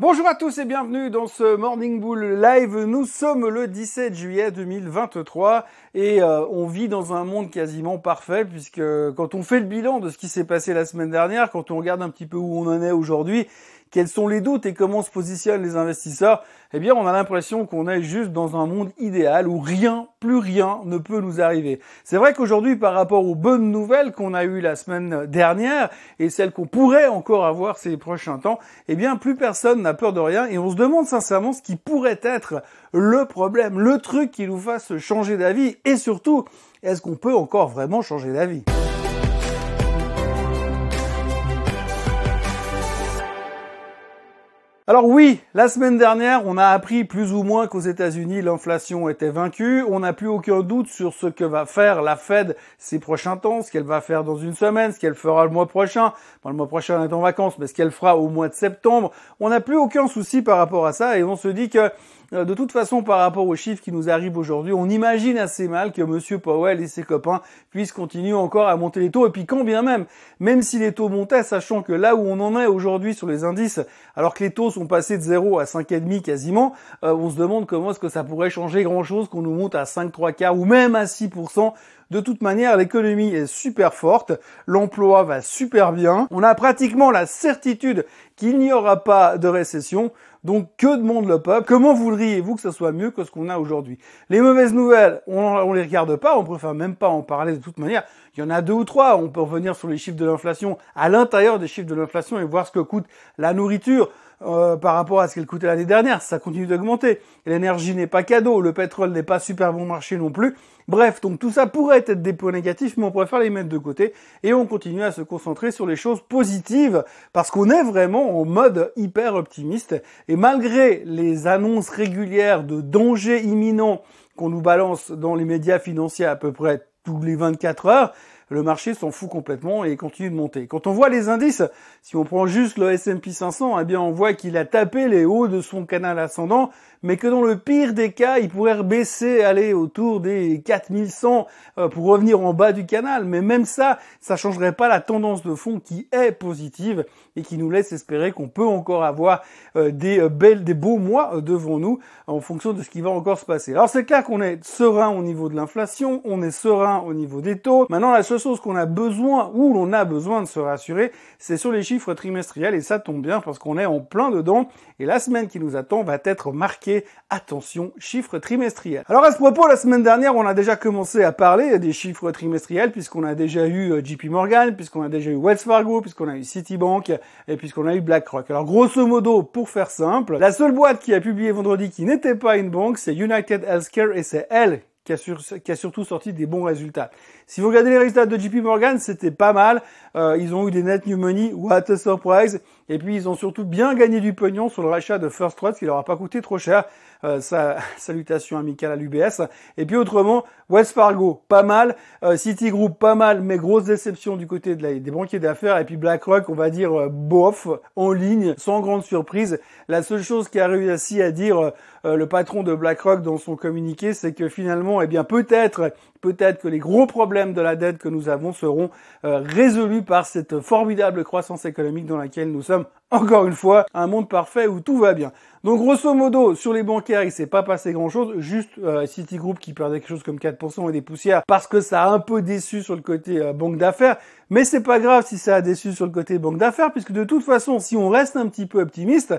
Bonjour à tous et bienvenue dans ce Morning Bull Live. Nous sommes le 17 juillet 2023 et euh, on vit dans un monde quasiment parfait puisque quand on fait le bilan de ce qui s'est passé la semaine dernière, quand on regarde un petit peu où on en est aujourd'hui, quels sont les doutes et comment se positionnent les investisseurs, eh bien on a l'impression qu'on est juste dans un monde idéal où rien, plus rien ne peut nous arriver. C'est vrai qu'aujourd'hui par rapport aux bonnes nouvelles qu'on a eues la semaine dernière et celles qu'on pourrait encore avoir ces prochains temps, eh bien plus personne n'a peur de rien et on se demande sincèrement ce qui pourrait être le problème, le truc qui nous fasse changer d'avis et surtout, est-ce qu'on peut encore vraiment changer d'avis? Alors oui, la semaine dernière, on a appris plus ou moins qu'aux États-Unis, l'inflation était vaincue. On n'a plus aucun doute sur ce que va faire la Fed ces prochains temps, ce qu'elle va faire dans une semaine, ce qu'elle fera le mois prochain. le mois prochain, on est en vacances, mais ce qu'elle fera au mois de septembre. On n'a plus aucun souci par rapport à ça et on se dit que euh, de toute façon, par rapport aux chiffres qui nous arrivent aujourd'hui, on imagine assez mal que Monsieur Powell et ses copains puissent continuer encore à monter les taux. Et puis quand bien même, même si les taux montaient, sachant que là où on en est aujourd'hui sur les indices, alors que les taux sont passés de 0 à 5,5 quasiment, euh, on se demande comment est-ce que ça pourrait changer grand-chose qu'on nous monte à 5, 3 quarts ou même à 6%. De toute manière, l'économie est super forte, l'emploi va super bien, on a pratiquement la certitude qu'il n'y aura pas de récession. Donc que demande le peuple? Comment voudriez-vous que ce soit mieux que ce qu'on a aujourd'hui? Les mauvaises nouvelles, on, ne les regarde pas, on préfère même pas en parler de toute manière. Il y en a deux ou trois. On peut revenir sur les chiffres de l'inflation à l'intérieur des chiffres de l'inflation et voir ce que coûte la nourriture. Euh, par rapport à ce qu'elle coûtait l'année dernière, ça continue d'augmenter. L'énergie n'est pas cadeau, le pétrole n'est pas super bon marché non plus. Bref, donc tout ça pourrait être des points négatifs, mais on préfère les mettre de côté et on continue à se concentrer sur les choses positives parce qu'on est vraiment en mode hyper optimiste et malgré les annonces régulières de dangers imminents qu'on nous balance dans les médias financiers à peu près tous les 24 heures, le marché s'en fout complètement et continue de monter. Quand on voit les indices, si on prend juste le S&P 500, eh bien on voit qu'il a tapé les hauts de son canal ascendant, mais que dans le pire des cas, il pourrait baisser, aller autour des 4100 euh, pour revenir en bas du canal. Mais même ça, ça changerait pas la tendance de fond qui est positive et qui nous laisse espérer qu'on peut encore avoir euh, des euh, belles, des beaux mois devant nous en fonction de ce qui va encore se passer. Alors c'est clair qu'on est serein au niveau de l'inflation, on est serein au niveau des taux. Maintenant, la seule chose qu'on a besoin, ou l'on a besoin de se rassurer, c'est sur les chiffres trimestriels et ça tombe bien parce qu'on est en plein dedans et la semaine qui nous attend va être marquée, attention, chiffres trimestriels. Alors à ce propos, la semaine dernière, on a déjà commencé à parler des chiffres trimestriels puisqu'on a déjà eu euh, JP Morgan, puisqu'on a déjà eu Wells Fargo, puisqu'on a eu Citibank et puisqu'on a eu BlackRock. Alors grosso modo, pour faire simple, la seule boîte qui a publié vendredi qui n'était pas une banque, c'est United Healthcare et c'est elle qui a, surtout sorti des bons résultats. Si vous regardez les résultats de JP Morgan, c'était pas mal. Euh, ils ont eu des net new money, what a surprise. Et puis ils ont surtout bien gagné du pognon sur le rachat de First Trust, qui leur a pas coûté trop cher. Euh, sa, salutation amicale à l'UBS. Et puis autrement, West Fargo, pas mal. Euh, Citigroup, pas mal, mais grosse déception du côté des banquiers d'affaires. Et puis BlackRock, on va dire euh, bof, en ligne, sans grande surprise. La seule chose qui a réussi à dire euh, le patron de BlackRock dans son communiqué, c'est que finalement, eh bien peut-être peut-être que les gros problèmes de la dette que nous avons seront euh, résolus par cette formidable croissance économique dans laquelle nous sommes. Encore une fois, un monde parfait où tout va bien. Donc grosso modo, sur les bancaires, il s'est pas passé grand-chose, juste euh, Citigroup qui perdait quelque chose comme 4% et des poussières parce que ça a un peu déçu sur le côté euh, banque d'affaires, mais c'est pas grave si ça a déçu sur le côté banque d'affaires puisque de toute façon, si on reste un petit peu optimiste,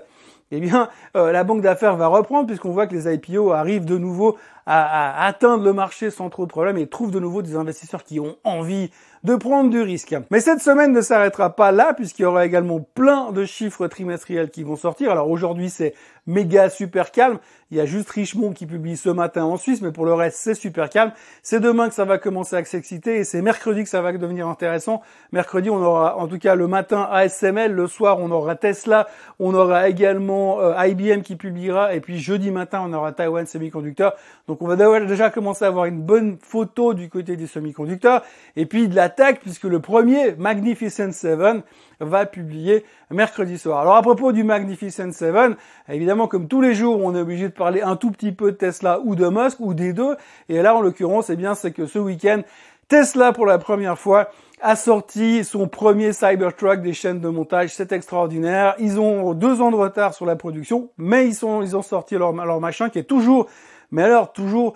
eh bien, euh, la banque d'affaires va reprendre puisqu'on voit que les IPO arrivent de nouveau à, atteindre le marché sans trop de problèmes et trouvent de nouveau des investisseurs qui ont envie de prendre du risque. Mais cette semaine ne s'arrêtera pas là puisqu'il y aura également plein de chiffres trimestriels qui vont sortir. Alors aujourd'hui c'est méga super calme. Il y a juste Richemont qui publie ce matin en Suisse, mais pour le reste c'est super calme. C'est demain que ça va commencer à s'exciter et c'est mercredi que ça va devenir intéressant. Mercredi on aura en tout cas le matin ASML, le soir on aura Tesla, on aura également euh, IBM qui publiera et puis jeudi matin on aura Taiwan Semiconductor. On va déjà commencer à avoir une bonne photo du côté des semi-conducteurs et puis de la tech puisque le premier Magnificent 7 va publier mercredi soir. Alors à propos du Magnificent 7, évidemment comme tous les jours on est obligé de parler un tout petit peu de Tesla ou de Musk ou des deux et là en l'occurrence eh bien c'est que ce week-end Tesla pour la première fois a sorti son premier Cybertruck des chaînes de montage. C'est extraordinaire. Ils ont deux ans de retard sur la production, mais ils sont, ils ont sorti leur, leur machin qui est toujours, mais alors toujours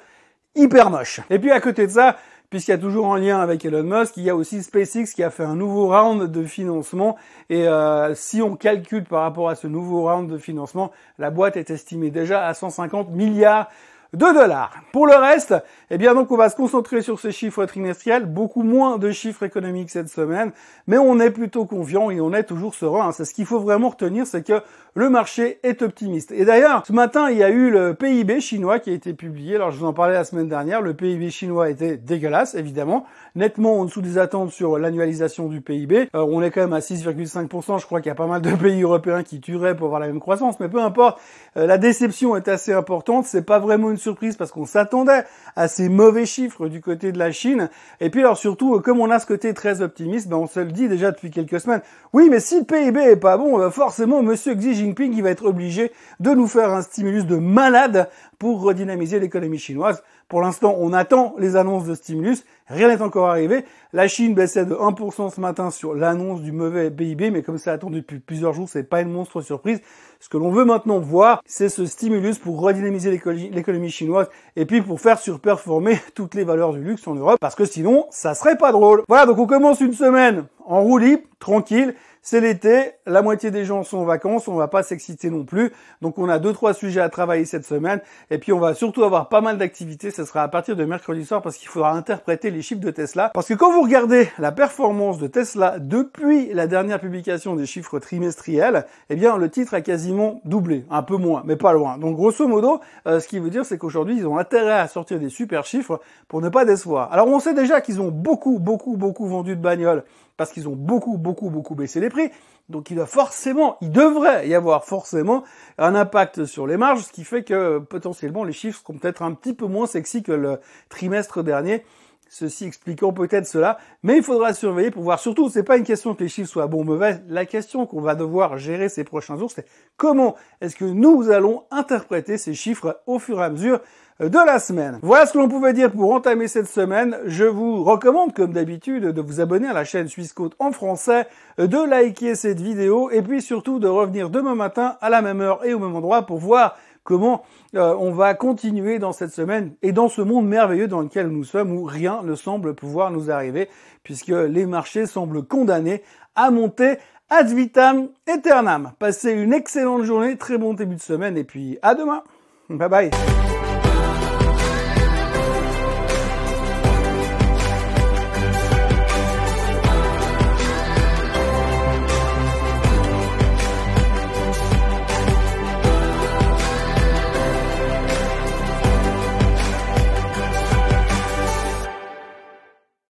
hyper moche. Et puis à côté de ça, puisqu'il y a toujours un lien avec Elon Musk, il y a aussi SpaceX qui a fait un nouveau round de financement. Et euh, si on calcule par rapport à ce nouveau round de financement, la boîte est estimée déjà à 150 milliards de dollars. Pour le reste, eh bien donc on va se concentrer sur ces chiffres trimestriels, beaucoup moins de chiffres économiques cette semaine, mais on est plutôt confiant et on est toujours serein. C'est ce qu'il faut vraiment retenir, c'est que le marché est optimiste. Et d'ailleurs, ce matin, il y a eu le PIB chinois qui a été publié. Alors je vous en parlais la semaine dernière, le PIB chinois était dégueulasse, évidemment, nettement en dessous des attentes sur l'annualisation du PIB. Euh, on est quand même à 6,5%, je crois qu'il y a pas mal de pays européens qui tueraient pour avoir la même croissance, mais peu importe, euh, la déception est assez importante, c'est pas vraiment une surprise parce qu'on s'attendait à ces mauvais chiffres du côté de la Chine. Et puis alors surtout, comme on a ce côté très optimiste, ben on se le dit déjà depuis quelques semaines. Oui, mais si le PIB est pas bon, ben forcément Monsieur Xi Jinping il va être obligé de nous faire un stimulus de malade pour redynamiser l'économie chinoise. Pour l'instant, on attend les annonces de stimulus. Rien n'est encore arrivé. La Chine baissait de 1% ce matin sur l'annonce du mauvais PIB, mais comme ça attend depuis plusieurs jours, c'est pas une monstre surprise. Ce que l'on veut maintenant voir, c'est ce stimulus pour redynamiser l'économie chinoise et puis pour faire surperformer toutes les valeurs du luxe en Europe, parce que sinon, ça serait pas drôle. Voilà, donc on commence une semaine en roue libre, tranquille. C'est l'été, la moitié des gens sont en vacances, on va pas s'exciter non plus. Donc on a deux trois sujets à travailler cette semaine et puis on va surtout avoir pas mal d'activités, ce sera à partir de mercredi soir parce qu'il faudra interpréter les chiffres de Tesla parce que quand vous regardez la performance de Tesla depuis la dernière publication des chiffres trimestriels, eh bien le titre a quasiment doublé, un peu moins, mais pas loin. Donc grosso modo, euh, ce qui veut dire c'est qu'aujourd'hui, ils ont intérêt à sortir des super chiffres pour ne pas décevoir. Alors on sait déjà qu'ils ont beaucoup beaucoup beaucoup vendu de bagnoles parce qu'ils ont beaucoup, beaucoup, beaucoup baissé les prix. Donc il doit forcément, il devrait y avoir forcément un impact sur les marges, ce qui fait que potentiellement les chiffres seront peut-être un petit peu moins sexy que le trimestre dernier. Ceci expliquant peut-être cela, mais il faudra surveiller pour voir. Surtout, c'est pas une question que les chiffres soient bons ou mauvais. La question qu'on va devoir gérer ces prochains jours, c'est comment est-ce que nous allons interpréter ces chiffres au fur et à mesure de la semaine. Voilà ce que l'on pouvait dire pour entamer cette semaine. Je vous recommande, comme d'habitude, de vous abonner à la chaîne Suisse Côte en français, de liker cette vidéo et puis surtout de revenir demain matin à la même heure et au même endroit pour voir comment euh, on va continuer dans cette semaine et dans ce monde merveilleux dans lequel nous sommes où rien ne semble pouvoir nous arriver puisque les marchés semblent condamnés à monter ad vitam aeternam. Passez une excellente journée, très bon début de semaine et puis à demain. Bye bye.